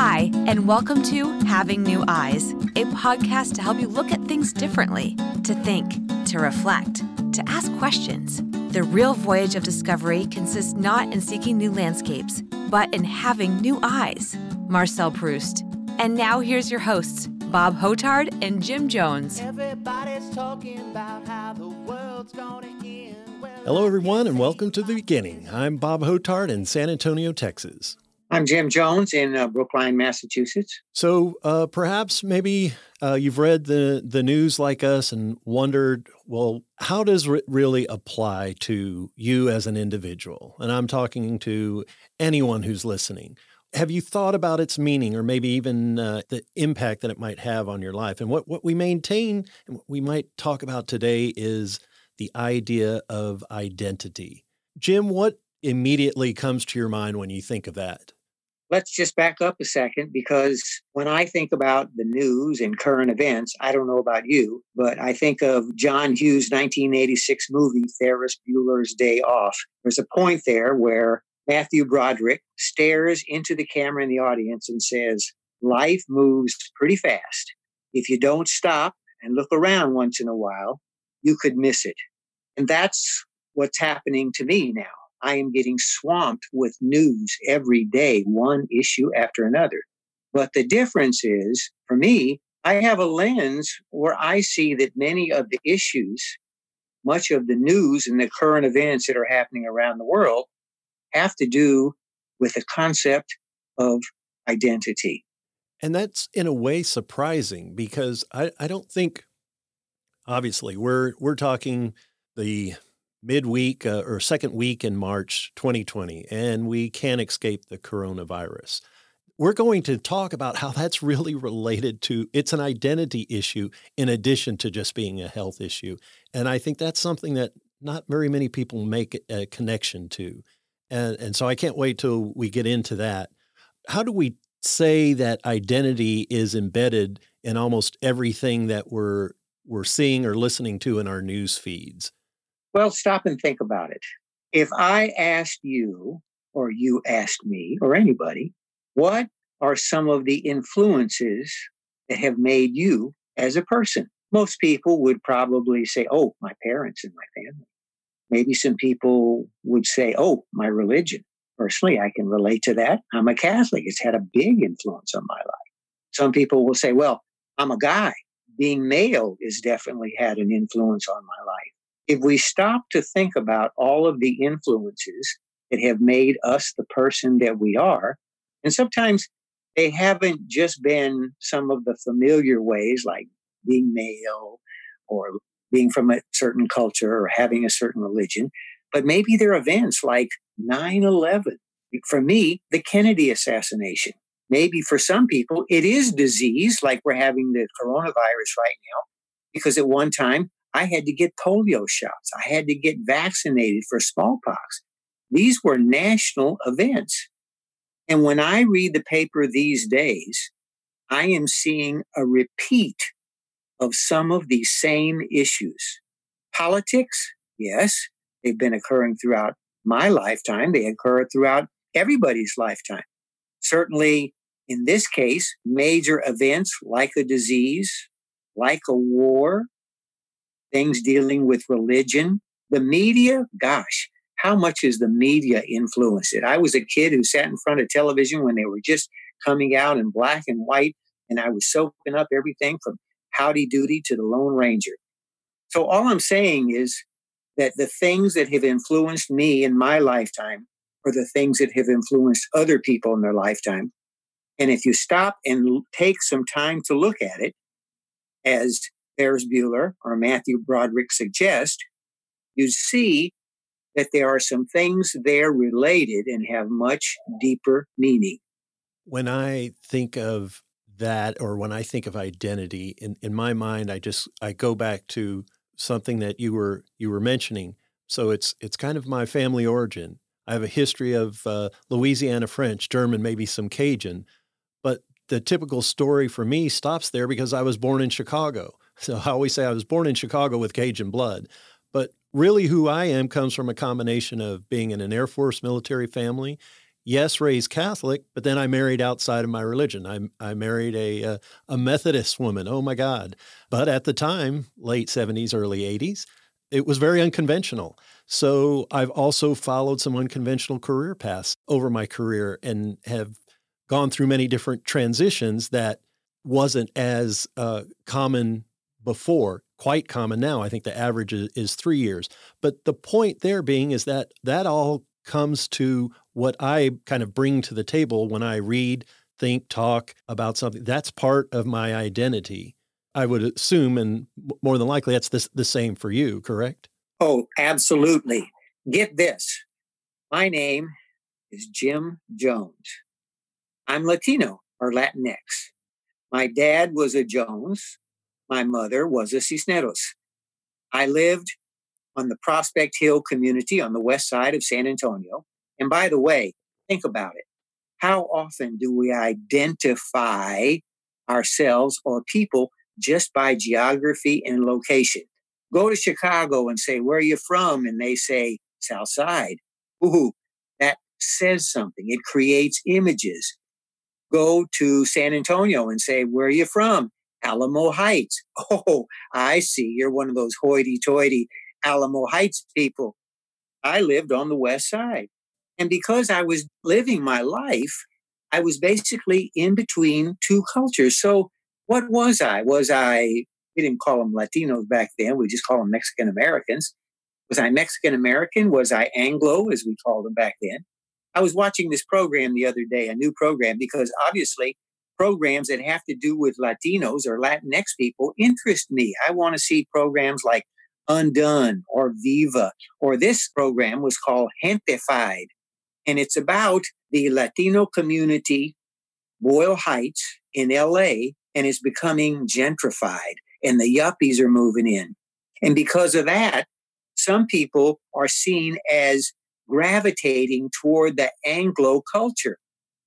Hi, and welcome to Having New Eyes, a podcast to help you look at things differently, to think, to reflect, to ask questions. The real voyage of discovery consists not in seeking new landscapes, but in having new eyes. Marcel Proust. And now here's your hosts, Bob Hotard and Jim Jones. Everybody's talking about how the world's gonna end. Well, Hello, everyone, and welcome to the beginning. I'm Bob Hotard in San Antonio, Texas. I'm Jim Jones in uh, Brookline, Massachusetts. So, uh, perhaps maybe uh, you've read the the news like us and wondered, well, how does it really apply to you as an individual? And I'm talking to anyone who's listening. Have you thought about its meaning, or maybe even uh, the impact that it might have on your life? And what what we maintain and what we might talk about today is the idea of identity. Jim, what immediately comes to your mind when you think of that? Let's just back up a second because when I think about the news and current events, I don't know about you, but I think of John Hughes' 1986 movie, Ferris Bueller's Day Off. There's a point there where Matthew Broderick stares into the camera in the audience and says, Life moves pretty fast. If you don't stop and look around once in a while, you could miss it. And that's what's happening to me now. I am getting swamped with news every day, one issue after another. But the difference is, for me, I have a lens where I see that many of the issues, much of the news and the current events that are happening around the world, have to do with the concept of identity. And that's in a way surprising because I, I don't think obviously we're we're talking the midweek uh, or second week in March 2020 and we can't escape the coronavirus. We're going to talk about how that's really related to it's an identity issue in addition to just being a health issue. And I think that's something that not very many people make a connection to. And and so I can't wait till we get into that. How do we say that identity is embedded in almost everything that we're we're seeing or listening to in our news feeds. Well, stop and think about it. If I asked you, or you asked me, or anybody, what are some of the influences that have made you as a person? Most people would probably say, oh, my parents and my family. Maybe some people would say, oh, my religion. Personally, I can relate to that. I'm a Catholic. It's had a big influence on my life. Some people will say, well, I'm a guy. Being male has definitely had an influence on my life. If we stop to think about all of the influences that have made us the person that we are, and sometimes they haven't just been some of the familiar ways like being male or being from a certain culture or having a certain religion, but maybe they're events like 9 11. For me, the Kennedy assassination. Maybe for some people, it is disease, like we're having the coronavirus right now, because at one time I had to get polio shots, I had to get vaccinated for smallpox. These were national events. And when I read the paper these days, I am seeing a repeat of some of these same issues. Politics, yes, they've been occurring throughout my lifetime, they occur throughout everybody's lifetime. Certainly, in this case, major events like a disease, like a war, things dealing with religion, the media, gosh, how much has the media influenced it? I was a kid who sat in front of television when they were just coming out in black and white, and I was soaking up everything from Howdy Doody to the Lone Ranger. So, all I'm saying is that the things that have influenced me in my lifetime are the things that have influenced other people in their lifetime. And if you stop and take some time to look at it, as Ferris Bueller or Matthew Broderick suggest, you see that there are some things there related and have much deeper meaning. When I think of that or when I think of identity, in, in my mind, I just I go back to something that you were you were mentioning. So it's it's kind of my family origin. I have a history of uh, Louisiana French, German, maybe some Cajun, but the typical story for me stops there because I was born in Chicago. So I always say I was born in Chicago with Cajun blood. But really, who I am comes from a combination of being in an Air Force military family, yes, raised Catholic, but then I married outside of my religion. I, I married a, a, a Methodist woman. Oh my God. But at the time, late 70s, early 80s, it was very unconventional. So I've also followed some unconventional career paths over my career and have gone through many different transitions that wasn't as uh, common before quite common now. I think the average is, is, three years. But the point there being is that that all comes to what i kind of bring to the table when i read think talk about something. That's part of my identity. I would assume and more than likely that's the, the same for you correct? Oh absolutely. Get this. My name is jim jones. I'm latino or latinx. My dad was a Jones. My mother was a Cisneros. I lived on the Prospect Hill community on the west side of San Antonio. And by the way, think about it. How often do we identify ourselves or people just by geography and location? Go to Chicago and say, Where are you from? And they say, South Side. Ooh, that says something. It creates images go to San Antonio and say, Where are you from? Alamo Heights. Oh, I see. You're one of those hoity toity Alamo Heights people. I lived on the west side. And because I was living my life, I was basically in between two cultures. So, what was I? Was I, we didn't call them Latinos back then, we just call them Mexican Americans. Was I Mexican American? Was I Anglo, as we called them back then? I was watching this program the other day, a new program, because obviously programs that have to do with Latinos or Latinx people interest me. I want to see programs like Undone or Vida, or this program was called Gentefied. And it's about the Latino community, Boyle Heights in LA, and it's becoming gentrified, and the yuppies are moving in. And because of that, some people are seen as gravitating toward the Anglo culture.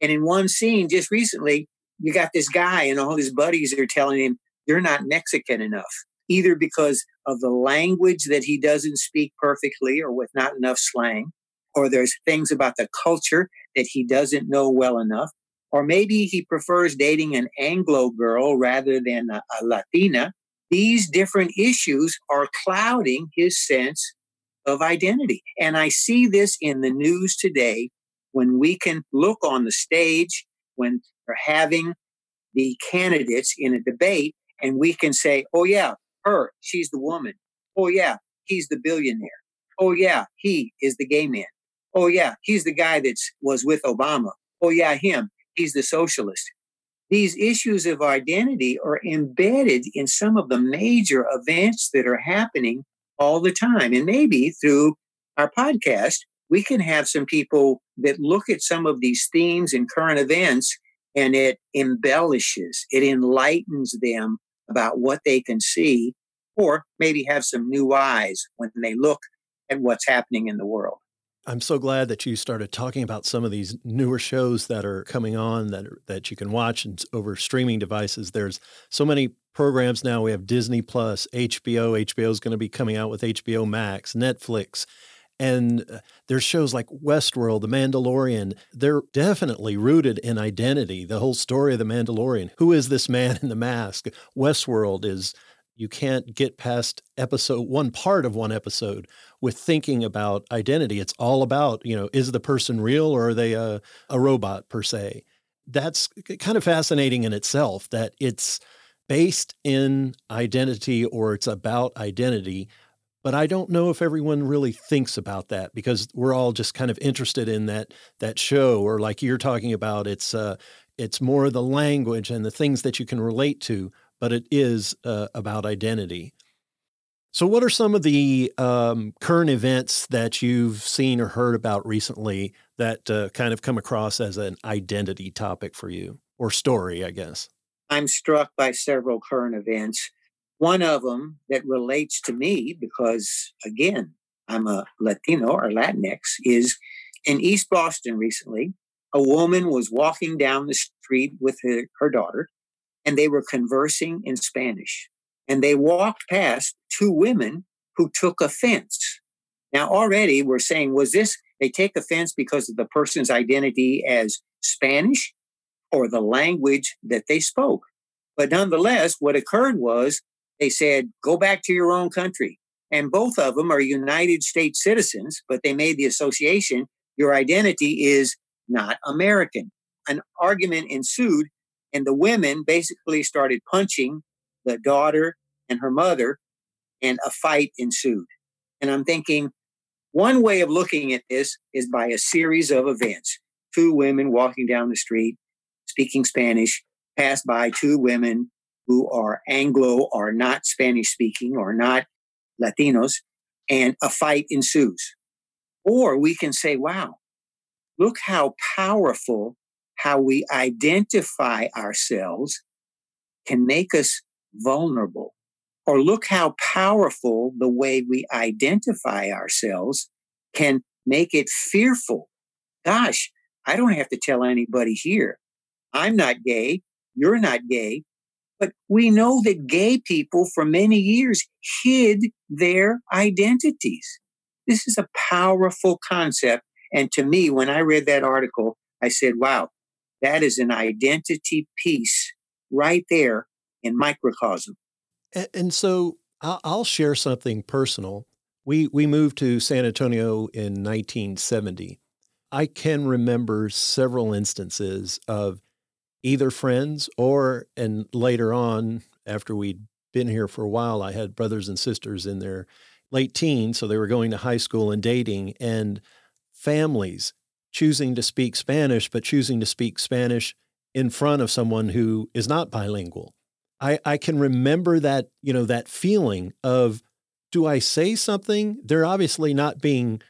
And in one scene just recently, you got this guy and all his buddies are telling him, You're not Mexican enough, either because of the language that he doesn't speak perfectly or with not enough slang, or there's things about the culture that he doesn't know well enough, or maybe he prefers dating an Anglo girl rather than a, a Latina. These different issues are clouding his sense of identity. And I see this in the news today when we can look on the stage when they're having the candidates in a debate and we can say, oh, yeah, her, she's the woman. Oh, yeah, he's the billionaire. Oh, yeah, he is the gay man. Oh, yeah, he's the guy that was with Obama. Oh, yeah, him, he's the socialist. These issues of identity are embedded in some of the major events that are happening all the time. And maybe through our podcast, we can have some people that look at some of these themes and current events and it embellishes, it enlightens them about what they can see, or maybe have some new eyes when they look at what's happening in the world. I'm so glad that you started talking about some of these newer shows that are coming on that are, that you can watch and over streaming devices. There's so many programs now. We have Disney Plus, HBO. HBO is going to be coming out with HBO Max, Netflix. And uh, there's shows like Westworld, The Mandalorian. They're definitely rooted in identity. The whole story of The Mandalorian. Who is this man in the mask? Westworld is you can't get past episode one part of one episode with thinking about identity. It's all about, you know, is the person real or are they a, a robot per se? That's kind of fascinating in itself that it's based in identity or it's about identity. But I don't know if everyone really thinks about that because we're all just kind of interested in that that show or like you're talking about it's uh it's more the language and the things that you can relate to, but it is uh, about identity. So, what are some of the um, current events that you've seen or heard about recently that uh, kind of come across as an identity topic for you or story, I guess? I'm struck by several current events. One of them that relates to me because, again, I'm a Latino or Latinx, is in East Boston recently. A woman was walking down the street with her, her daughter, and they were conversing in Spanish. And they walked past two women who took offense. Now, already we're saying, was this They take offense because of the person's identity as Spanish or the language that they spoke. But nonetheless, what occurred was they said, go back to your own country. And both of them are United States citizens, but they made the association your identity is not American. An argument ensued, and the women basically started punching the daughter and her mother, and a fight ensued. And I'm thinking, one way of looking at this is by a series of events. Two women walking down the street, speaking Spanish, pass by two women who are Anglo or not Spanish speaking or not Latinos, and a fight ensues. Or we can say, wow, look how powerful how we identify ourselves can make us vulnerable. Or look how powerful the way we identify ourselves can make it fearful. Gosh, I don't have to tell anybody here. I'm not gay. You're not gay. But we know that gay people for many years hid their identities. This is a powerful concept. And to me, when I read that article, I said, wow, that is an identity piece right there in microcosm. And, so I'll, I'll share something personal. We, we moved to San Antonio in 1970. I can remember several instances of either friends or, and later on, after we'd been here for a while, I had brothers and sisters in their late teens, so they were going to high school and dating, and families choosing to speak Spanish, but choosing to speak Spanish in front of someone who is not bilingual. I, I can remember that, you know, that feeling of do I say something? They're obviously not being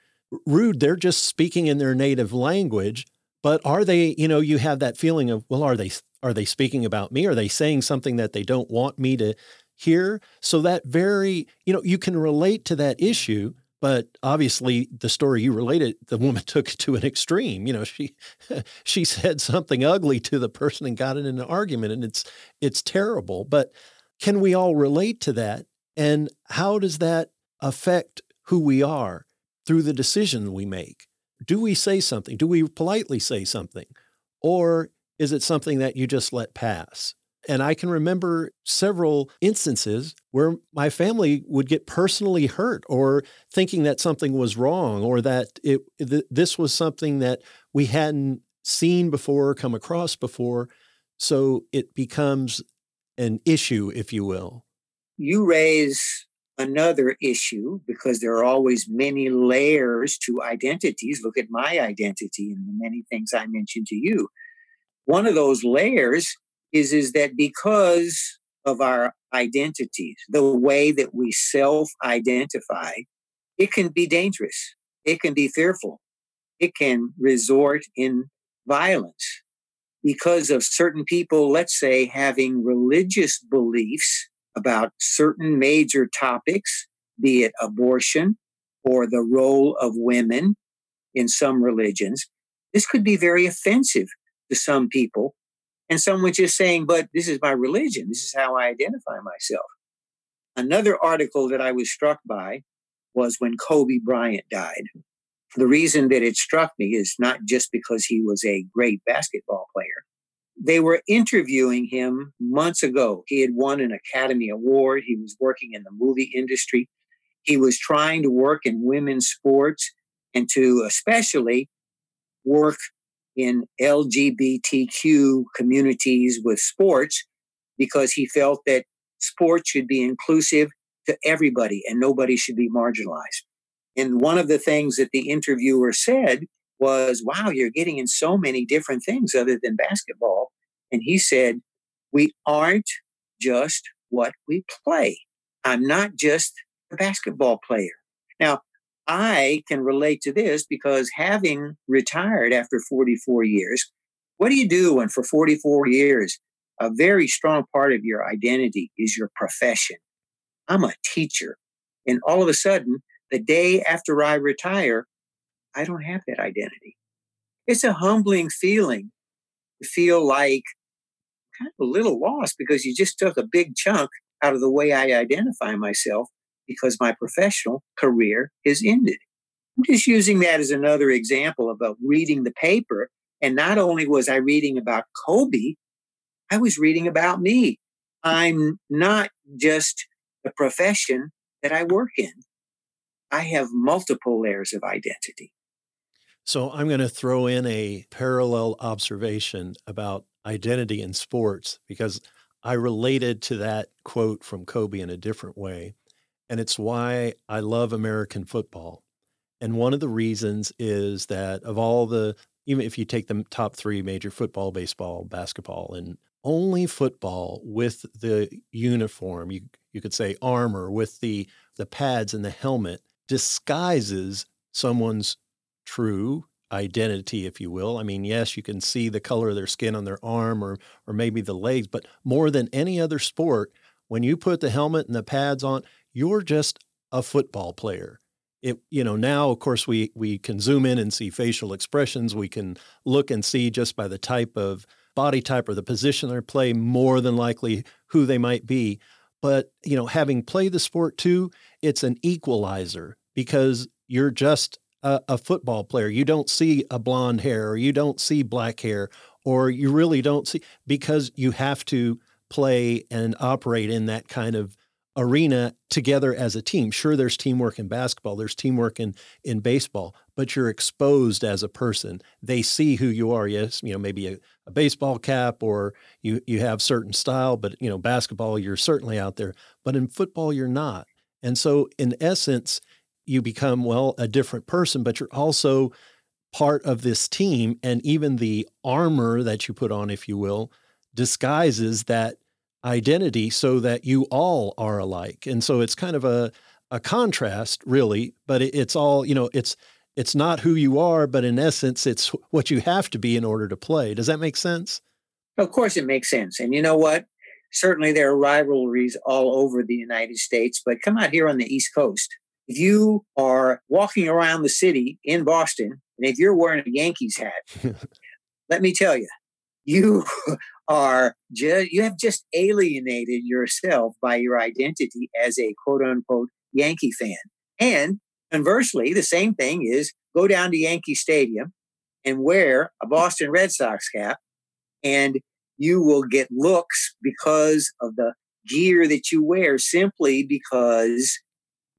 rude. They're just speaking in their native language. But are they, you know, you have that feeling of, well, are they are they speaking about me? Are they saying something that they don't want me to hear? So that very, you know, you can relate to that issue, but obviously the story you related, the woman took it to an extreme. You know, she she said something ugly to the person and got in an argument, and it's it's terrible. But can we all relate to that? And how does that affect who we are through the decision we make? Do we say something? Do we politely say something? Or is it something that you just let pass? And I can remember several instances where my family would get personally hurt or thinking that something was wrong or that it, th- this was something that we hadn't seen before, come across before. So it becomes an issue, if you will. You raise another issue because there are always many layers to identities. Look at my identity and the many things I mentioned to you. One of those layers is, is that because of our identities, the way that we self identify, it can be dangerous. It can be fearful. It can resort in violence because of certain people, let's say, having religious beliefs about certain major topics, be it abortion or the role of women in some religions. This could be very offensive to some people. And someone just saying, but this is my religion. This is how I identify myself. Another article that I was struck by was when Kobe Bryant died. The reason that it struck me is not just because he was a great basketball player, they were interviewing him months ago. He had won an Academy Award. He was working in the movie industry. He was trying to work in women's sports and to especially work in LGBTQ communities with sports because he felt that sports should be inclusive to everybody and nobody should be marginalized. And one of the things that the interviewer said was, wow, you're getting in so many different things other than basketball. And he said, we aren't just what we play. I'm not just a basketball player. Now, I can relate to this because having retired after 44 years, what do you do when for 44 years, a very strong part of your identity is your profession? I'm a teacher. And all of a sudden, the day after I retire, I don't have that identity. It's a humbling feeling to feel like kind of a little lost because you just took a big chunk out of the way I identify myself because my professional career is ended. I'm just using that as another example about reading the paper. And not only was I reading about Kobe, I was reading about me. I'm not just the profession that I work in. I have multiple layers of identity. So I'm going to throw in a parallel observation about identity in sports because I related to that quote from Kobe in a different way. And it's why I love American football. And one of the reasons is that of all the, even if you take the top three major football, baseball, basketball, and only football with the uniform, you, you could say armor with the, the pads and the helmet disguises someone's true identity, if you will. I mean, yes, you can see the color of their skin on their arm or or maybe the legs, but more than any other sport, when you put the helmet and the pads on, you're just a football player. It, you know, now of course we we can zoom in and see facial expressions. We can look and see just by the type of body type or the position they play more than likely who they might be. But you know, having played the sport too, it's an equalizer because you're just a, a, football player. You don't see a blonde hair or you don't see black hair or you really don't see because you have to play and operate in that kind of arena together as a team. Sure, there's teamwork in basketball, there's teamwork in in baseball, but you're exposed as a person. They see who you are. Yes, you know, maybe a, a baseball cap or you you have certain style, but you know, basketball, you're certainly out there. But in football, you're not. And so in essence, you become, well, a different person, but you're also part of this team. And even the armor that you put on, if you will, disguises that identity so that you all are alike. And so it's kind of a, a contrast, really, but it, it's all, you know, it's, it's not who you are, but in essence, it's what you have to be in order to play. Does that make sense? Of course, it makes sense. And you know what? Certainly, there are rivalries all over the United States, but come out here on the East Coast if you are walking around the city in Boston, and if you're wearing a Yankees hat, let me tell you, you are just, you have just alienated yourself by your identity as a quote unquote Yankee fan. And conversely, the same thing is go down to Yankee Stadium and wear a Boston Red Sox cap, and you will get looks because of the gear that you wear simply because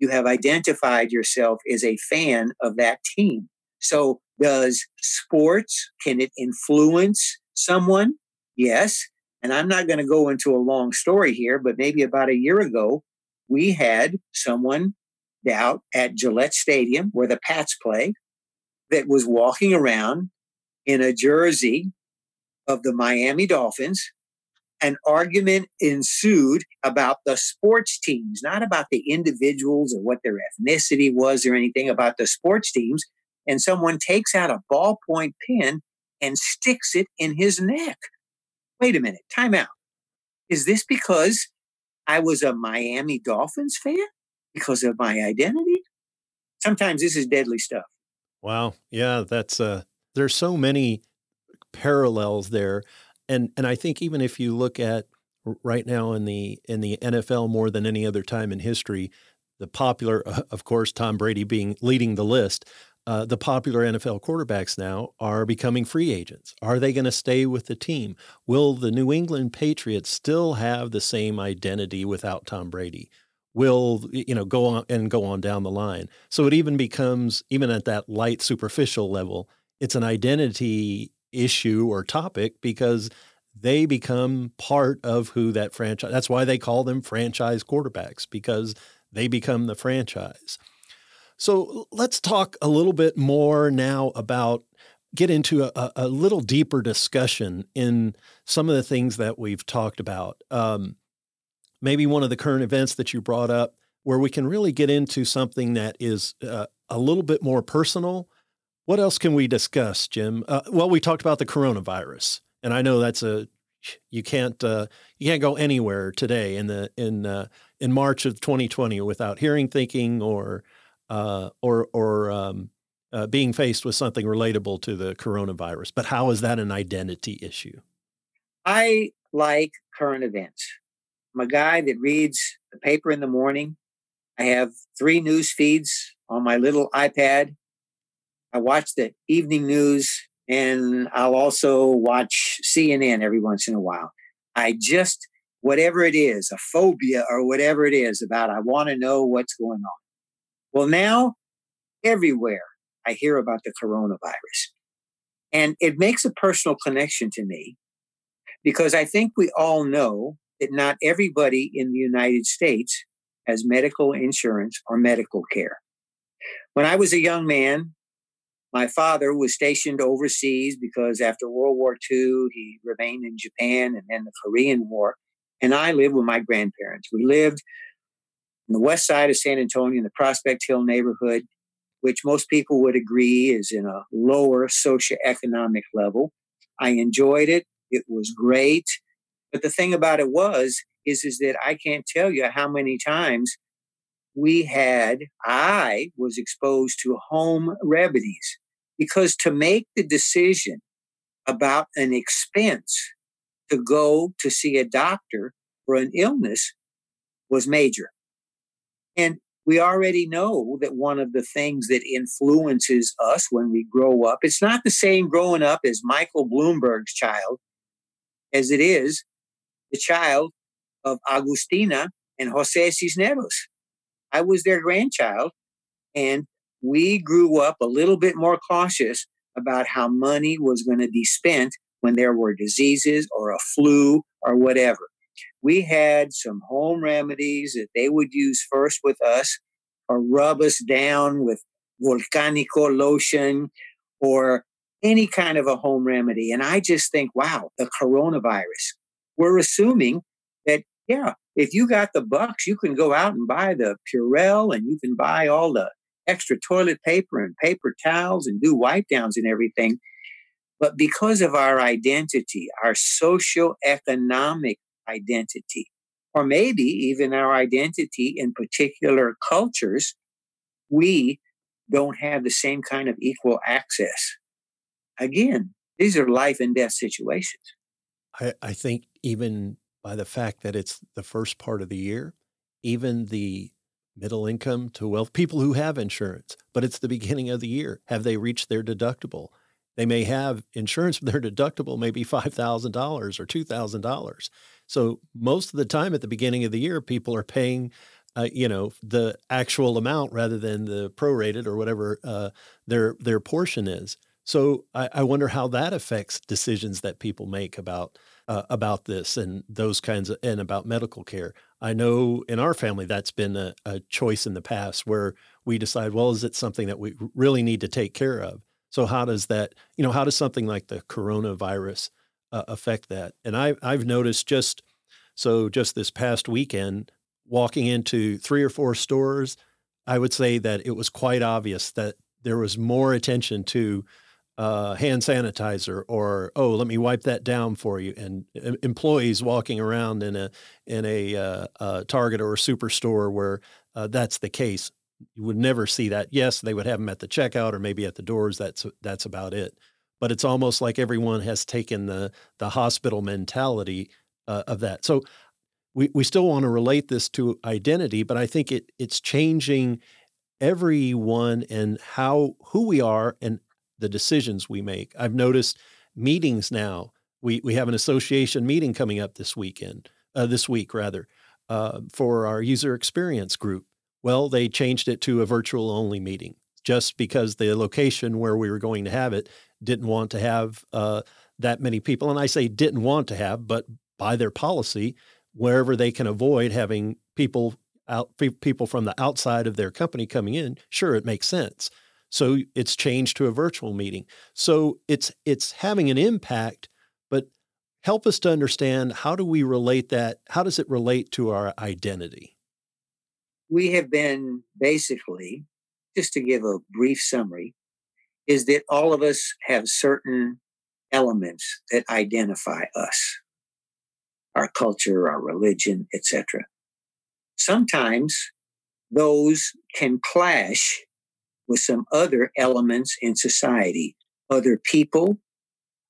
you have identified yourself as a fan of that team. So, does sports can it influence someone? Yes. And I'm not going to go into a long story here, but maybe about a year ago, we had someone out at Gillette Stadium where the Pats play that was walking around in a jersey of the Miami Dolphins an argument ensued about the sports teams, not about the individuals or what their ethnicity was or anything about the sports teams. And someone takes out a ballpoint pen and sticks it in his neck. Wait a minute, time out. Is this because I was a Miami Dolphins fan? Because of my identity? Sometimes this is deadly stuff. Wow. Yeah, that's uh there's so many parallels there and and I think even if you look at right now in the in the NFL more than any other time in history, the popular, of course, Tom Brady being leading the list. Uh, the popular NFL quarterbacks now are becoming free agents. Are they going to stay with the team? Will the New England Patriots still have the same identity without Tom Brady? Will you know go on and go on down the line? So it even becomes even at that light superficial level, it's an identity issue or topic because they become part of who that franchise that's why they call them franchise quarterbacks because they become the franchise. So let's talk a little bit more now about get into a, a little deeper discussion in some of the things that we've talked about. Um, maybe one of the current events that you brought up where we can really get into something that is uh, a little bit more personal what else can we discuss, Jim? Uh, well, we talked about the coronavirus, and I know that's a you can't uh, you can't go anywhere today in the in uh, in March of 2020 without hearing, thinking, or uh, or or um, uh, being faced with something relatable to the coronavirus. But how is that an identity issue? I like current events. I'm a guy that reads the paper in the morning. I have three news feeds on my little iPad I watch the evening news and I'll also watch CNN every once in a while. I just, whatever it is, a phobia or whatever it is about, I want to know what's going on. Well, now everywhere I hear about the coronavirus. And it makes a personal connection to me because I think we all know that not everybody in the United States has medical insurance or medical care. When I was a young man, my father was stationed overseas because after World War II, he remained in Japan and then the Korean War. And I lived with my grandparents. We lived on the west side of San Antonio in the Prospect Hill neighborhood, which most people would agree is in a lower socioeconomic level. I enjoyed it. It was great. But the thing about it was, is, is that I can't tell you how many times we had, I was exposed to home remedies because to make the decision about an expense to go to see a doctor for an illness was major. And we already know that one of the things that influences us when we grow up, it's not the same growing up as Michael Bloomberg's child as it is the child of Agustina and Jose Cisneros. I was their grandchild, and we grew up a little bit more cautious about how money was going to be spent when there were diseases or a flu or whatever. We had some home remedies that they would use first with us or rub us down with volcanico lotion or any kind of a home remedy. And I just think, wow, the coronavirus. We're assuming that, yeah, if you got the bucks, you can go out and buy the Purell and you can buy all the extra toilet paper and paper towels and do wipe downs and everything. But because of our identity, our socio-economic identity, or maybe even our identity in particular cultures, we don't have the same kind of equal access. Again, these are life and death situations. I, I think even by the fact that it's the first part of the year, even the middle income to wealth people who have insurance, but it's the beginning of the year. Have they reached their deductible? They may have insurance, but their deductible may be $5,000 or $2,000. So most of the time at the beginning of the year, people are paying, uh, you know, the actual amount rather than the prorated or whatever uh, their their portion is. So I, I, wonder how that affects decisions that people make about uh, about this and those kinds of and about medical care. I know in our family that's been a, a choice in the past where we decide, well, is it something that we really need to take care of? So how does that, you know, how does something like the coronavirus uh, affect that? And I, I've noticed just so just this past weekend, walking into three or four stores, I would say that it was quite obvious that there was more attention to uh, hand sanitizer or oh let me wipe that down for you and uh, employees walking around in a in a, uh, uh, Target or a superstore where uh, that's the case you would never see that. Yes they would have them at the checkout or maybe at the doors that's that's about it. But it's almost like everyone has taken the the hospital mentality of that. So we, we still want to relate this to identity but I think it it's changing everyone and how who we are and the decisions we make. I've noticed meetings now. We we have an association meeting coming up this weekend, uh, this week rather, uh, for our user experience group. Well, they changed it to a virtual only meeting just because the location where we were going to have it didn't want to have uh, that many people. And I say didn't want to have, but by their policy, wherever they can avoid having people out people from the outside of their company coming in, sure, it makes sense. So it's changed to a virtual meeting. So it's it's having an impact, but help us to understand how do we relate that? How does it relate to our identity? We have been basically, just to give a brief summary, is that all of us have certain elements that identify us our culture, our religion, etc. Sometimes those can clash with some other elements in society, other people,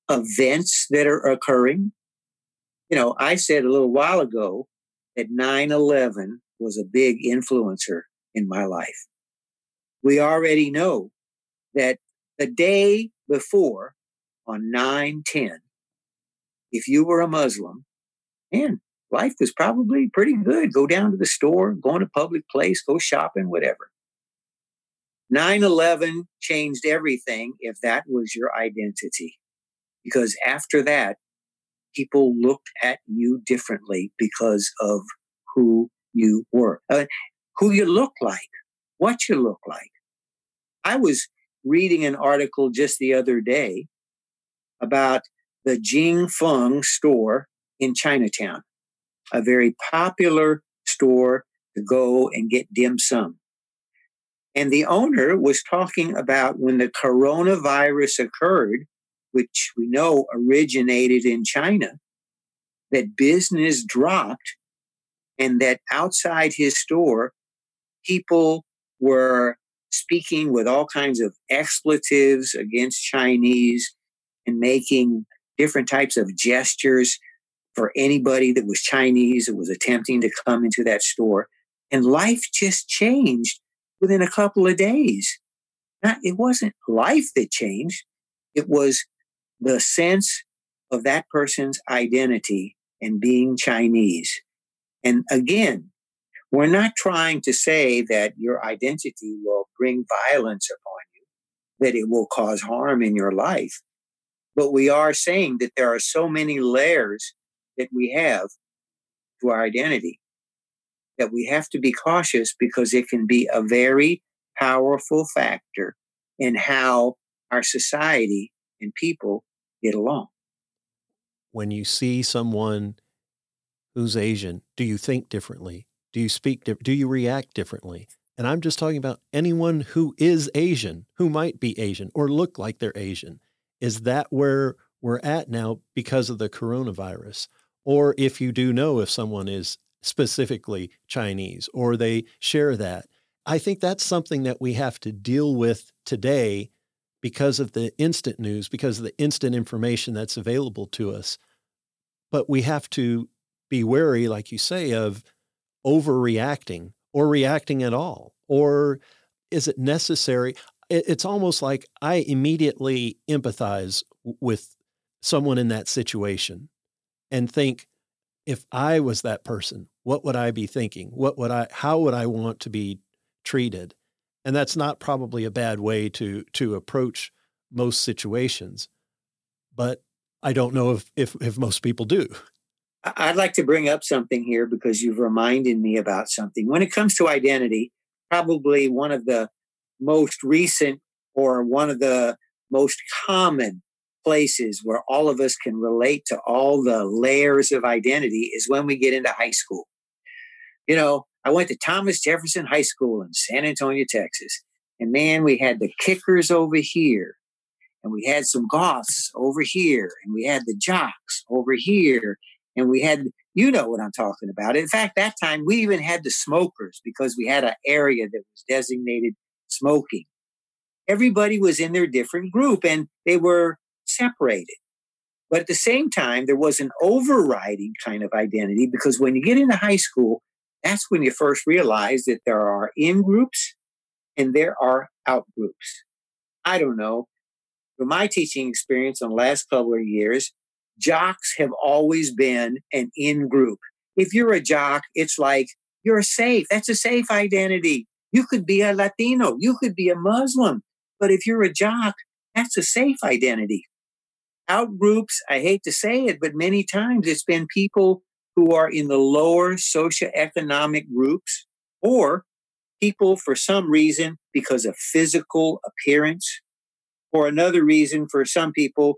events that are occurring. You know, I said a little while ago that 9 11 was a big influencer in my life. We already know that the day before on 9 10, if you were a Muslim, man, life was probably pretty good. Go down to the store, go in a public place, go shopping, whatever. 9 11 changed everything if that was your identity. Because after that, people looked at you differently because of who you were, uh, who you look like, what you look like. I was reading an article just the other day about the Jing Fong store in Chinatown, a very popular store to go and get dim sum. And the owner was talking about when the coronavirus occurred, which we know originated in China, that business dropped and that outside his store, people were speaking with all kinds of expletives against Chinese and making different types of gestures for anybody that was Chinese that was attempting to come into that store. And life just changed within a couple of days. Not, it wasn't life that changed, it was the sense of that person's identity and being Chinese. And again, we're not trying to say that your identity will bring violence upon you, that it will cause harm in your life. But we are saying that there are so many layers that we have to our identity that we have to be cautious because it can be a very powerful factor in how our society and people get along. When you see someone who's Asian, do you think differently? Do you speak? do you react differently? And I'm just talking about anyone who is Asian, who might be Asian or look like they're Asian. Is that where we're at now because of the coronavirus? Or if you do know if someone is specifically Chinese or they share that, I think that's something that we have to deal with today because of the instant news, because of the instant information that's available to us. But we have to be wary, like you say, of overreacting or reacting at all. Or is it necessary? It's almost like I immediately empathize with someone in that situation and think, if I was that person, what would I be thinking? What would I, how would I want to be treated? And that's not probably a bad way to, to approach most situations, but I don't know if, if, if most people do. I'd like to bring up something here because you've reminded me about something. When it comes to identity, probably one of the most recent or one of the most common places where all of us can relate to all the layers of identity is when we get into high school. You know, I went to Thomas Jefferson High School in San Antonio, Texas. And man, we had the kickers over here, and we had some goths over here, and we had the jocks over here, and we had you know what I'm talking about. In fact, that time we even had the smokers because we had an area that was designated smoking. Everybody was in their different group and they were separated. But at the same time, there was an overriding kind of identity because when you get into high school, that's when you first realize that there are in groups and there are out groups. I don't know. From my teaching experience in the last couple of years, jocks have always been an in group. If you're a jock, it's like you're safe. That's a safe identity. You could be a Latino, you could be a Muslim, but if you're a jock, that's a safe identity. Out groups, I hate to say it, but many times it's been people who are in the lower socioeconomic groups or people for some reason because of physical appearance or another reason for some people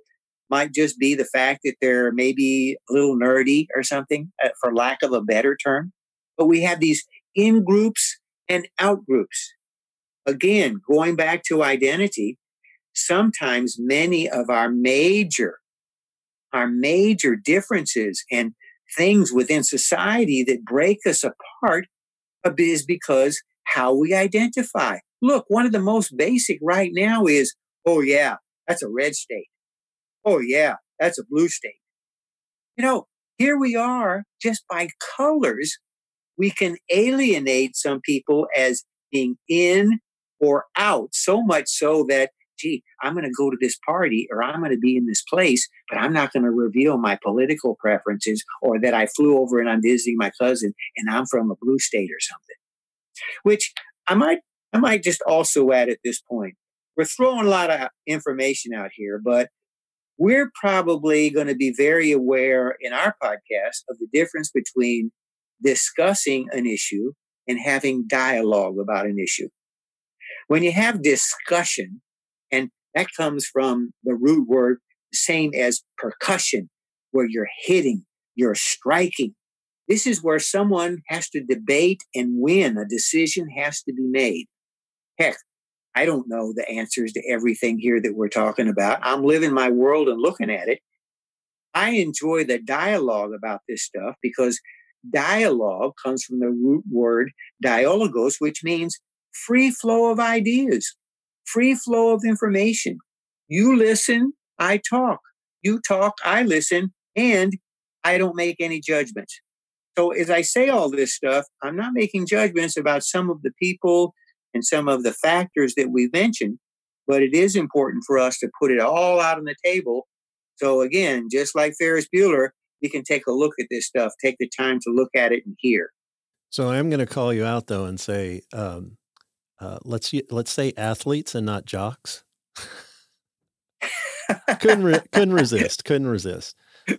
might just be the fact that they're maybe a little nerdy or something, uh, for lack of a better term. But we have these in groups and out groups. Again, going back to identity, sometimes many of our major, our major differences and things within society that break us apart is because how we identify. Look, one of the most basic right now is, oh yeah, that's a red state. Oh, yeah, that's a blue state. You know, here we are just by colors, we can alienate some people as being in or out, so much so that gee, I'm going to go to this party or I'm going to be in this place, but I'm not going to reveal my political preferences or that I flew over and I'm visiting my cousin and I'm from a blue state or something. Which I might, I might just also add at this point, we're throwing a lot of information out here, but we're probably going to be very aware in our podcast of the difference between discussing an issue and having dialogue about an issue. When you have discussion, that comes from the root word, same as percussion, where you're hitting, you're striking. This is where someone has to debate and win. A decision has to be made. Heck, I don't know the answers to everything here that we're talking about. I'm living my world and looking at it. I enjoy the dialogue about this stuff because dialogue comes from the root word dialogos, which means free flow of ideas, free flow of information. You listen, I talk. You talk, I listen, and I don't make any judgments. So as I say all this stuff, I'm not making judgments about some of the people and some of the factors that we mentioned, but it is important for us to put it all out on the table. So again, just like Ferris Bueller, we can take a look at this stuff, take the time to look at it and hear. So I'm going to call you out though and say, um, uh, let's let's say athletes and not jocks. couldn't re- couldn't resist. Couldn't resist.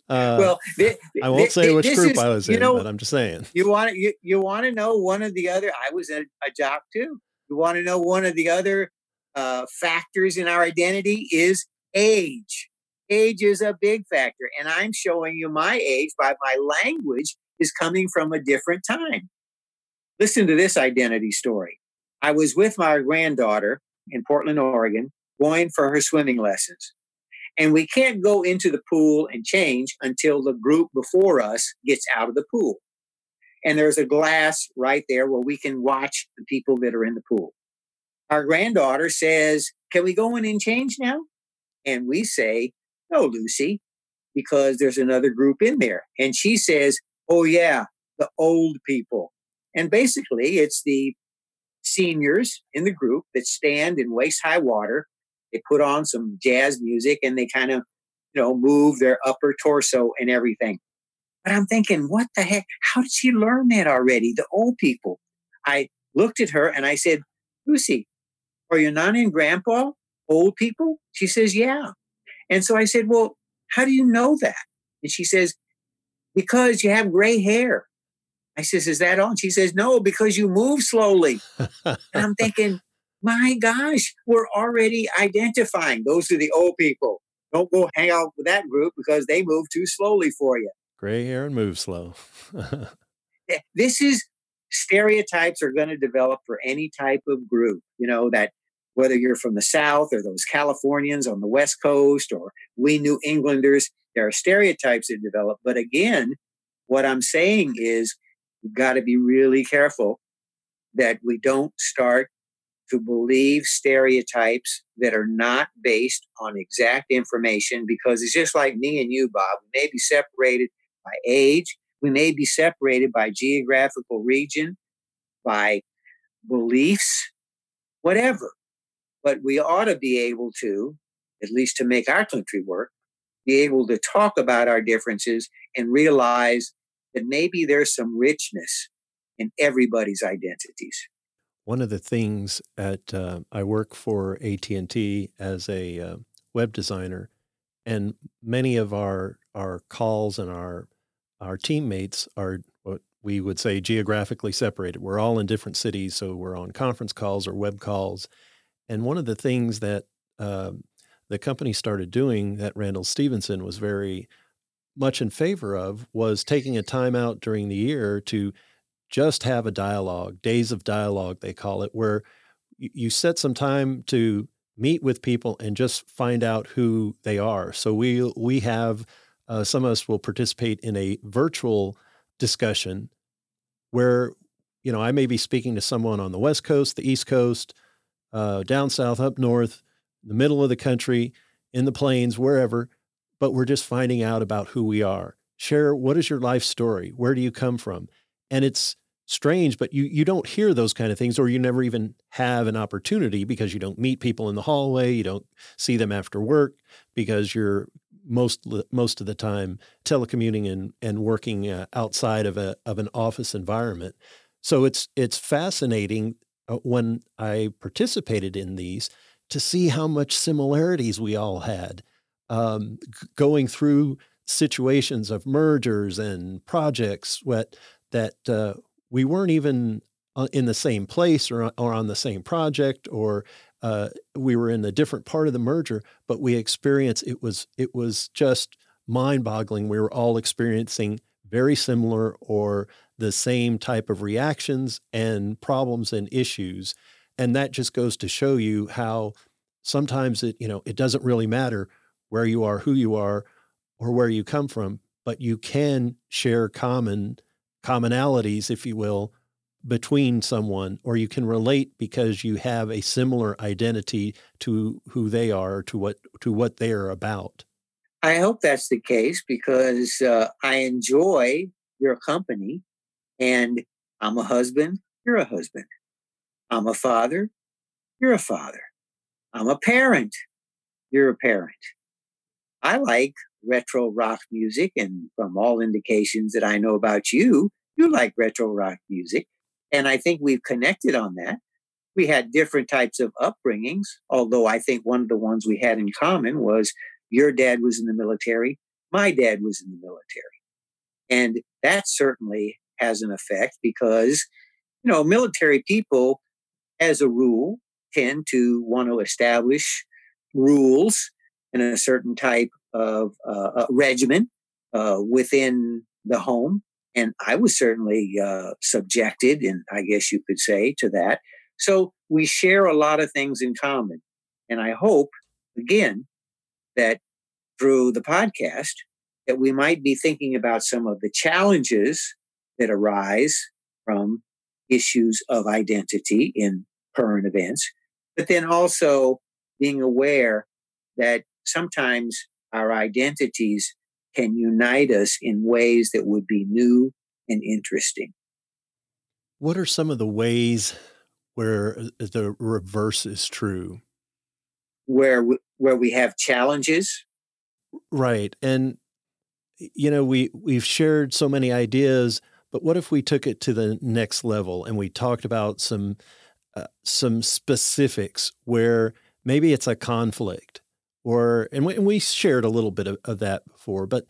Uh, well, th- I won't th- say which group is, I was in, know, but I'm just saying. You want to you, you want to know one of the other? I was a, a jock too. You want to know one of the other uh, factors in our identity is age. Age is a big factor, and I'm showing you my age by my language is coming from a different time. Listen to this identity story. I was with my granddaughter in Portland, Oregon, going for her swimming lessons. And we can't go into the pool and change until the group before us gets out of the pool. And there's a glass right there where we can watch the people that are in the pool. Our granddaughter says, Can we go in and change now? And we say, No, Lucy, because there's another group in there. And she says, Oh, yeah, the old people. And basically, it's the seniors in the group that stand in waist high water. They put on some jazz music and they kind of, you know, move their upper torso and everything. But I'm thinking, what the heck? How did she learn that already? The old people. I looked at her and I said, Lucy, are your nana and grandpa old people? She says, yeah. And so I said, well, how do you know that? And she says, because you have gray hair. I says, Is that on? She says, No, because you move slowly. and I'm thinking, My gosh, we're already identifying those are the old people. Don't go hang out with that group because they move too slowly for you. Gray hair and move slow. Eh, this is stereotypes are going to develop for any type of group, you know, that whether you're from the South or those Californians on the West Coast or we New Englanders, there are stereotypes that develop. But again, what I'm saying is We've got to be really careful that we don't start to believe stereotypes that are not based on exact information because it's just like me and you, Bob. We may be separated by age, we may be separated by geographical region, by beliefs, whatever. But we ought to be able to, at least to make our country work, be able to talk about our differences and realize that maybe there's some richness in everybody's identities. One of the things at uh, I work for AT and T as a uh, web designer, and many of our our calls and our our teammates are what we would say geographically separated. We're all in different cities, so we're on conference calls or web calls. And one of the things that uh, the company started doing that Randall Stephenson was very much in favor of was taking a time out during the year to just have a dialogue, days of dialogue, they call it, where you set some time to meet with people and just find out who they are. So we we have uh, some of us will participate in a virtual discussion where you know I may be speaking to someone on the West Coast, the East Coast, uh, down south, up north, the middle of the country, in the plains, wherever, but we're just finding out about who we are. Share what is your life story? Where do you come from? And it's strange, but you you don't hear those kind of things, or you never even have an opportunity because you don't meet people in the hallway, you don't see them after work because you're most most of the time telecommuting and and working uh, outside of a of an office environment. So it's it's fascinating uh, when I participated in these to see how much similarities we all had um, going through situations of mergers and projects what that uh, we weren't even uh, in the same place or, or on the same project or uh, we were in a different part of the merger but we experienced it was it was just mind-boggling. We were all experiencing very similar or the same type of reactions and problems and issues and that just goes to show you how sometimes it you know it doesn't really matter where you are who you are or where you come from but you can share common commonalities if you will between someone or you can relate because you have a similar identity to who they are to what to what they are about I hope that's the case because uh, I enjoy your company and I'm a husband, you're a husband. I'm a father, you're a father. I'm a parent, you're a parent. I like retro rock music, and from all indications that I know about you, you like retro rock music. And I think we've connected on that. We had different types of upbringings, although I think one of the ones we had in common was your dad was in the military, my dad was in the military. And that certainly has an effect because, you know, military people, as a rule, tend to want to establish rules and a certain type of uh, uh, regimen uh, within the home. And I was certainly uh, subjected, and I guess you could say, to that. So we share a lot of things in common. And I hope, again, that through the podcast, that we might be thinking about some of the challenges that arise from issues of identity in current events, but then also being aware that sometimes our identities can unite us in ways that would be new and interesting. what are some of the ways where uh, the reverse is true Where we, where we have challenges, right and you know we we've shared so many ideas but what if we took it to the next level and we talked about some uh, some specifics where maybe it's a conflict or and we, and we shared a little bit of, of that before but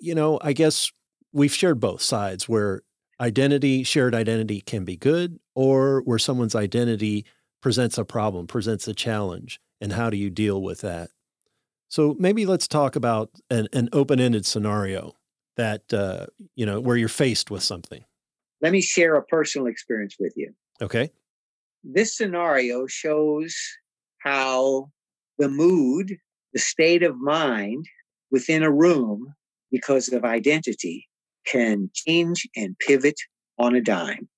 you know i guess we've shared both sides where identity shared identity can be good or where someone's identity presents a problem presents a challenge and how do you deal with that? So maybe let's talk about an, an open-ended scenario that uh, you know where you're faced with something. Let me share a personal experience with you. okay. This scenario shows how the mood, the state of mind within a room because of identity can change and pivot on a dime.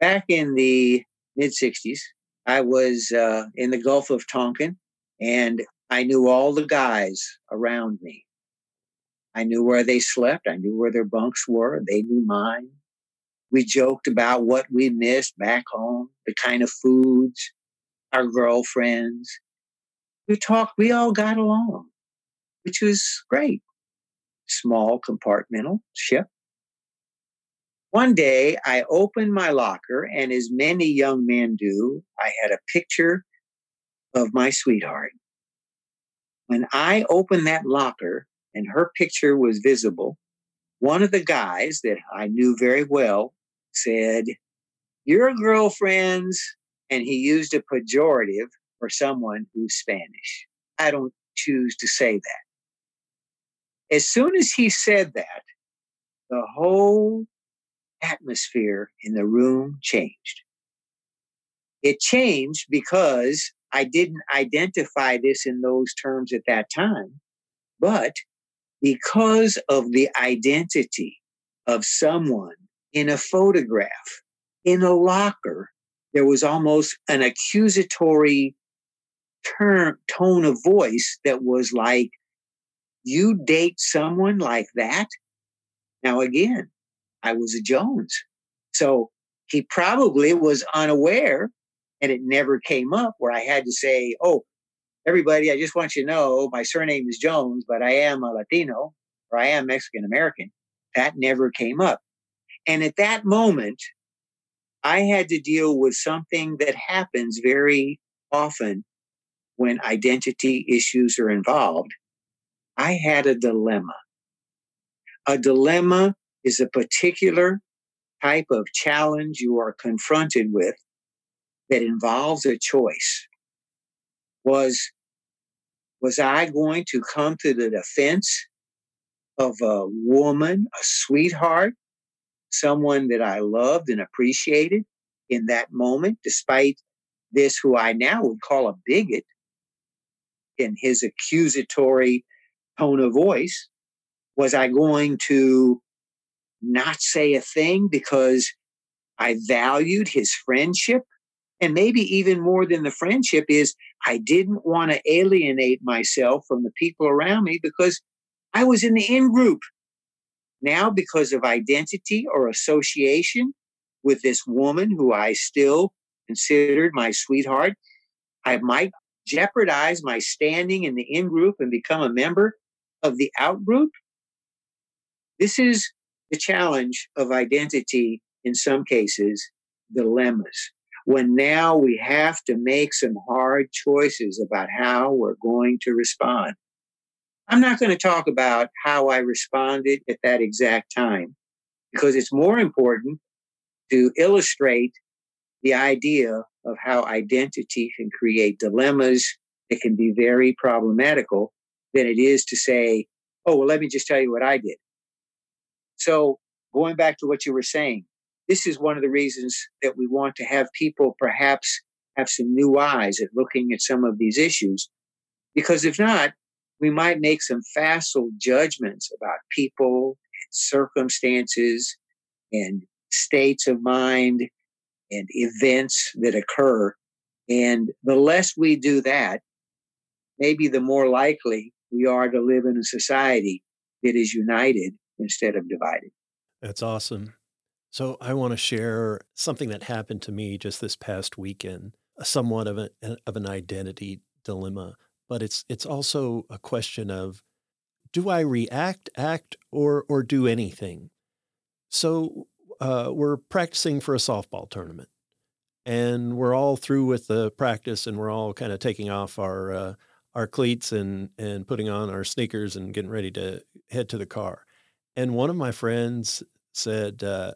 Back in the mid 60s, I was uh, in the Gulf of Tonkin and I knew all the guys around me. I knew where they slept, I knew where their bunks were, they knew mine. We joked about what we missed back home, the kind of foods, our girlfriends. We talked, we all got along, which was great. Small compartmental ship. One day I opened my locker, and as many young men do, I had a picture of my sweetheart. When I opened that locker and her picture was visible, one of the guys that I knew very well said, Your girlfriend's, and he used a pejorative for someone who's Spanish. I don't choose to say that. As soon as he said that, the whole atmosphere in the room changed. It changed because I didn't identify this in those terms at that time, but because of the identity of someone in a photograph, in a locker, there was almost an accusatory term, tone of voice that was like, You date someone like that? Now, again, I was a Jones. So he probably was unaware and it never came up where I had to say, oh, everybody, I just want you to know my surname is Jones, but I am a Latino or I am Mexican American. That never came up. And at that moment, I had to deal with something that happens very often when identity issues are involved. I had a dilemma. A dilemma is a particular type of challenge you are confronted with that involves a choice. Was, was I going to come to the defense of a woman, a sweetheart, someone that I loved and appreciated in that moment, despite this, who I now would call a bigot in his accusatory tone of voice? Was I going to not say a thing because I valued his friendship? And maybe even more than the friendship is I didn't want to alienate myself from the people around me because I was in the in group. Now, because of identity or association with this woman who I still considered my sweetheart, I might jeopardize my standing in the in group and become a member of the out group. This is the challenge of identity in some cases, dilemmas. When now we have to make some hard choices about how we're going to respond. I'm not going to talk about how I responded at that exact time because it's more important to illustrate the idea of how identity can create dilemmas that can be very problematical than it is to say, oh, well, let me just tell you what I did. So, going back to what you were saying, this is one of the reasons that we want to have people perhaps have some new eyes at looking at some of these issues. Because if not, we might make some facile judgments about people and circumstances and states of mind and events that occur. And the less we do that, maybe the more likely we are to live in a society that is united instead of divided. That's awesome. So I want to share something that happened to me just this past weekend, somewhat of, a, of an identity dilemma but it's it's also a question of do I react, act, or or do anything? So uh, we're practicing for a softball tournament, and we're all through with the practice, and we're all kind of taking off our uh, our cleats and and putting on our sneakers and getting ready to head to the car. And one of my friends said, uh,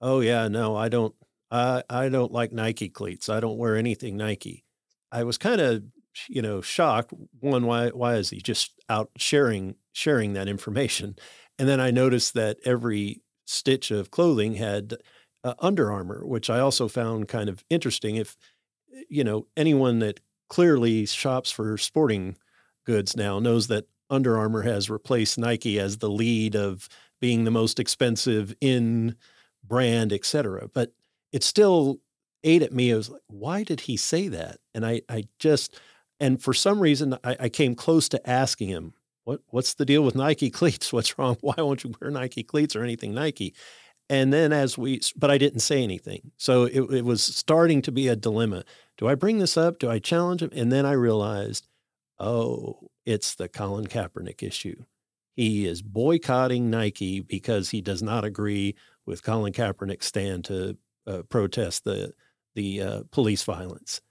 "Oh yeah, no, I don't. I I don't like Nike cleats. I don't wear anything Nike." I was kind of you know, shocked. One, why why is he just out sharing sharing that information? And then I noticed that every stitch of clothing had uh, Under Armour, which I also found kind of interesting. If you know anyone that clearly shops for sporting goods now knows that Under Armour has replaced Nike as the lead of being the most expensive in brand, et cetera. But it still ate at me. I was like, why did he say that? And I, I just, and for some reason, I, I came close to asking him, what, what's the deal with Nike cleats? What's wrong? Why won't you wear Nike cleats or anything Nike? And then as we, but I didn't say anything. So it, it was starting to be a dilemma. Do I bring this up? Do I challenge him? And then I realized, oh, it's the Colin Kaepernick issue. He is boycotting Nike because he does not agree with Colin Kaepernick's stand to uh, protest the the uh, police violence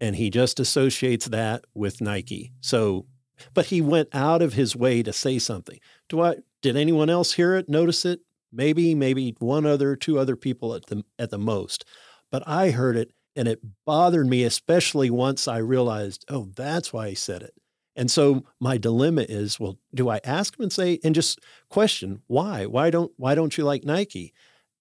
and he just associates that with Nike. So, but he went out of his way to say something. Do I? Did anyone else hear it? Notice it? Maybe, maybe one other, two other people at the at the most. But I heard it, and it bothered me, especially once I realized, oh, that's why he said it. And so my dilemma is, well, do I ask him and say and just question why? Why don't why don't you like Nike?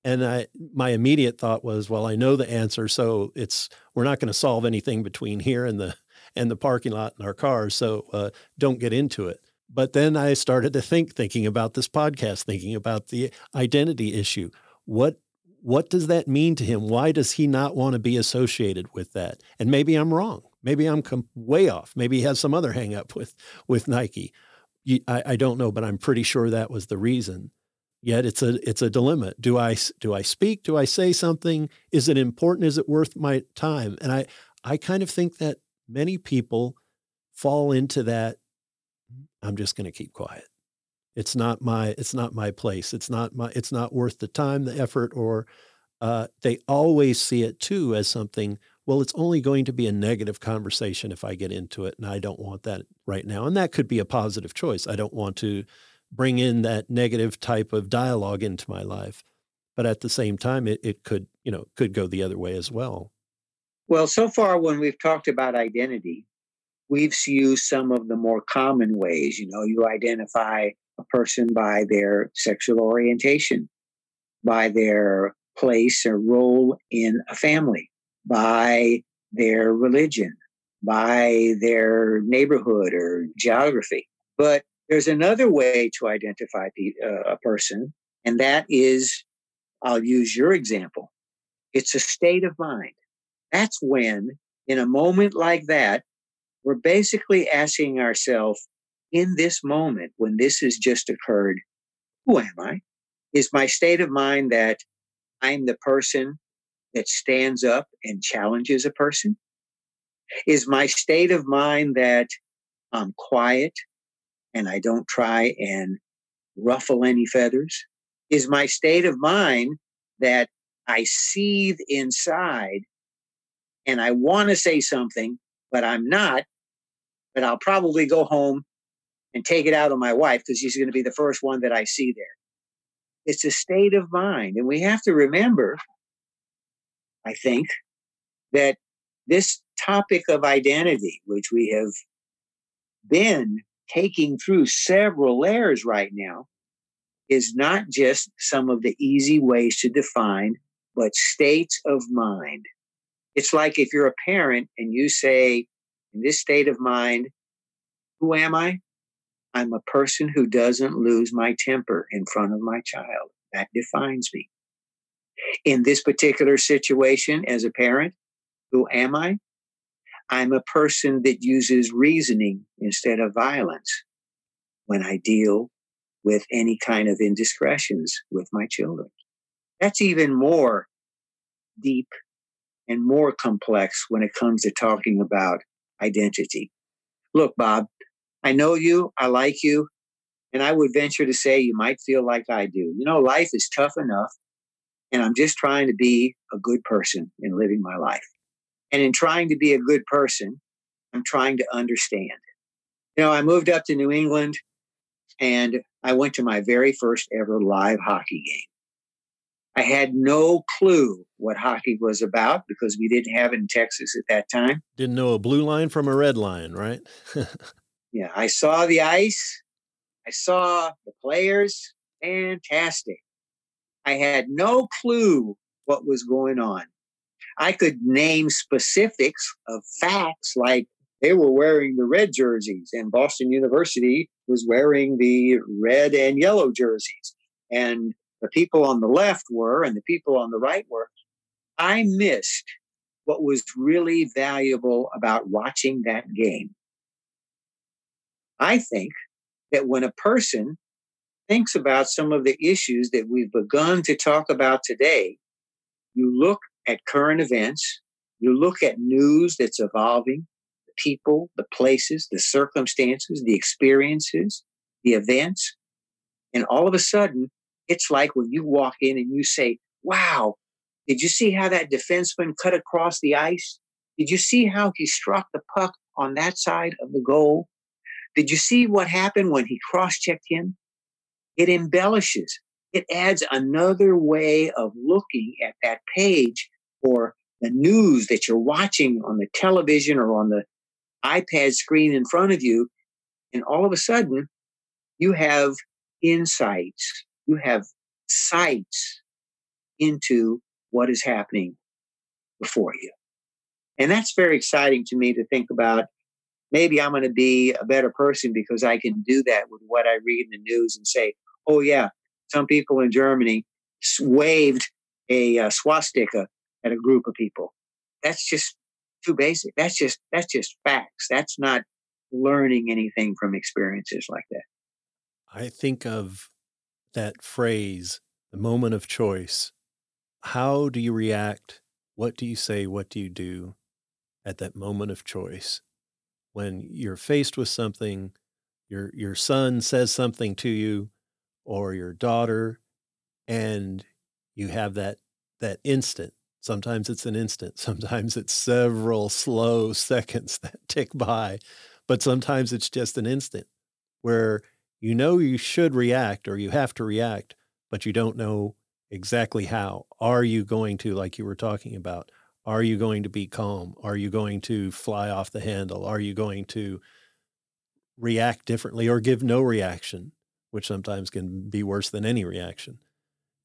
And I, my immediate thought was, well, I know the answer, so it's we're not going to solve anything between here and the and the parking lot in our cars, so uh, don't get into it. But then I started to think, thinking about this podcast, thinking about the identity issue. What what does that mean to him? Why does he not want to be associated with that? And maybe I'm wrong. Maybe I'm com- way off. Maybe he has some other hangup with with Nike. I, I don't know, but I'm pretty sure that was the reason. yet it's a it's a dilemma. Do I do I speak? Do I say something? Is it important? Is it worth my time? And I I kind of think that many people fall into that I'm just going to keep quiet. It's not my it's not my place. It's not my it's not worth the time, the effort or uh, they always see it too as something well, it's only going to be a negative conversation if I get into it, and I don't want that right now. And that could be a positive choice. I don't want to bring in that negative type of dialogue into my life. But at the same time, it, it could, you know, could go the other way as well. Well, so far when we've talked about identity, we've used some of the more common ways. You know, you identify a person by their sexual orientation, by their place or role in a family, by their religion, by their neighborhood or geography. But there's another way to identify uh, a person, and that is I'll use your example. It's a state of mind. That's when, in a moment like that, we're basically asking ourselves, in this moment when this has just occurred, who am I? Is my state of mind that I'm the person that stands up and challenges a person? Is my state of mind that I'm quiet and I don't try and ruffle any feathers? Is my state of mind that I seethe inside and I want to say something, but I'm not, but I'll probably go home and take it out on my wife because she's going to be the first one that I see there. It's a state of mind. And we have to remember, I think, that this topic of identity, which we have been taking through several layers right now is not just some of the easy ways to define, but states of mind. It's like if you're a parent and you say, in this state of mind, who am I? I'm a person who doesn't lose my temper in front of my child. That defines me. In this particular situation, as a parent, who am I? I'm a person that uses reasoning instead of violence when I deal with any kind of indiscretions with my children. That's even more deep and more complex when it comes to talking about identity. Look, Bob, I know you, I like you, and I would venture to say you might feel like I do. You know, life is tough enough, and I'm just trying to be a good person in living my life. And in trying to be a good person, I'm trying to understand. You know, I moved up to New England and I went to my very first ever live hockey game. I had no clue what hockey was about because we didn't have it in Texas at that time. Didn't know a blue line from a red line, right? yeah, I saw the ice, I saw the players, fantastic. I had no clue what was going on. I could name specifics of facts like they were wearing the red jerseys and Boston University was wearing the red and yellow jerseys. And the people on the left were and the people on the right were. I missed what was really valuable about watching that game. I think that when a person thinks about some of the issues that we've begun to talk about today, you look at current events, you look at news that's evolving, the people, the places, the circumstances, the experiences, the events, and all of a sudden, it's like when you walk in and you say, Wow, did you see how that defenseman cut across the ice? Did you see how he struck the puck on that side of the goal? Did you see what happened when he cross checked him? It embellishes. It adds another way of looking at that page or the news that you're watching on the television or on the iPad screen in front of you. And all of a sudden, you have insights, you have sights into what is happening before you. And that's very exciting to me to think about. Maybe I'm going to be a better person because I can do that with what I read in the news and say, oh, yeah, some people in Germany waved a uh, swastika at a group of people. That's just too basic. That's just that's just facts. That's not learning anything from experiences like that. I think of that phrase, the moment of choice, how do you react? What do you say? What do you do at that moment of choice? When you're faced with something, your your son says something to you or your daughter and you have that that instant sometimes it's an instant sometimes it's several slow seconds that tick by but sometimes it's just an instant where you know you should react or you have to react but you don't know exactly how. Are you going to like you were talking about are you going to be calm? Are you going to fly off the handle? Are you going to react differently or give no reaction which sometimes can be worse than any reaction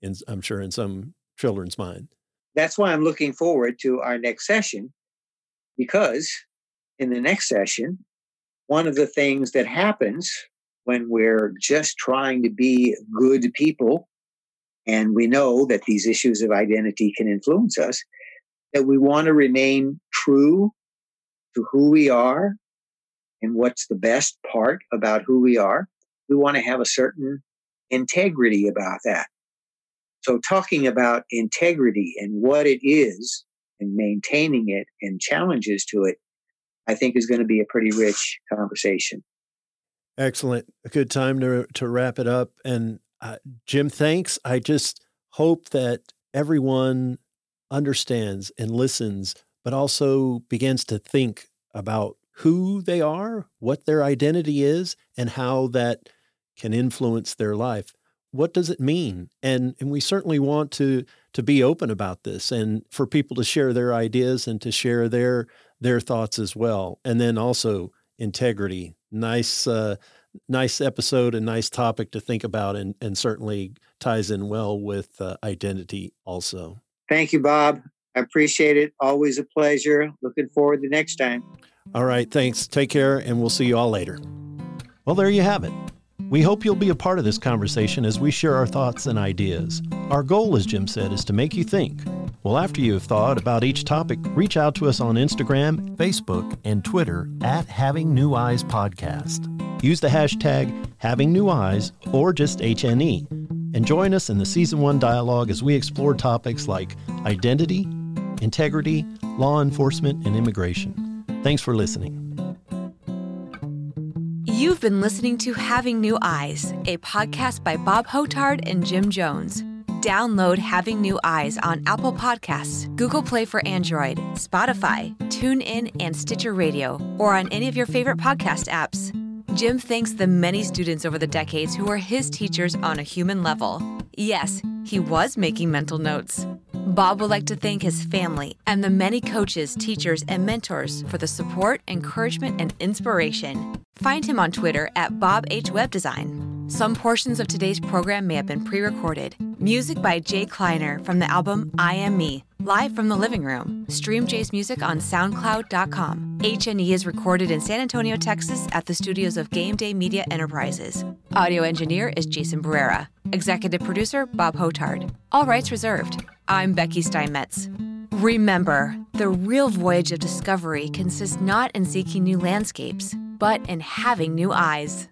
in, i'm sure in some children's mind? That's why I'm looking forward to our next session because in the next session, one of the things that happens when we're just trying to be good people, and we know that these issues of identity can influence us, that we want to remain true to who we are and what's the best part about who we are. We want to have a certain integrity about that. So, talking about integrity and what it is and maintaining it and challenges to it, I think is going to be a pretty rich conversation. Excellent. A good time to, to wrap it up. And uh, Jim, thanks. I just hope that everyone understands and listens, but also begins to think about who they are, what their identity is, and how that can influence their life what does it mean? And and we certainly want to to be open about this and for people to share their ideas and to share their their thoughts as well. And then also integrity. Nice uh, nice episode and nice topic to think about and and certainly ties in well with uh, identity also. Thank you, Bob. I appreciate it. Always a pleasure. Looking forward to next time. All right, thanks. Take care and we'll see you all later. Well, there you have it. We hope you'll be a part of this conversation as we share our thoughts and ideas. Our goal, as Jim said, is to make you think. Well, after you have thought about each topic, reach out to us on Instagram, Facebook, and Twitter at Having New Eyes Podcast. Use the hashtag Having New Eyes or just HNE. And join us in the Season 1 dialogue as we explore topics like identity, integrity, law enforcement, and immigration. Thanks for listening. You've been listening to Having New Eyes, a podcast by Bob Hotard and Jim Jones. Download Having New Eyes on Apple Podcasts, Google Play for Android, Spotify, TuneIn, and Stitcher Radio, or on any of your favorite podcast apps. Jim thanks the many students over the decades who were his teachers on a human level. Yes, he was making mental notes. Bob would like to thank his family and the many coaches, teachers, and mentors for the support, encouragement, and inspiration. Find him on Twitter at Bob H. Web Design. Some portions of today's program may have been pre recorded. Music by Jay Kleiner from the album I Am Me, live from the living room. Stream Jay's music on SoundCloud.com. HNE is recorded in San Antonio, Texas at the studios of Game Day Media Enterprises. Audio engineer is Jason Barrera. Executive producer Bob Hotard. All rights reserved. I'm Becky Steinmetz. Remember, the real voyage of discovery consists not in seeking new landscapes, but in having new eyes.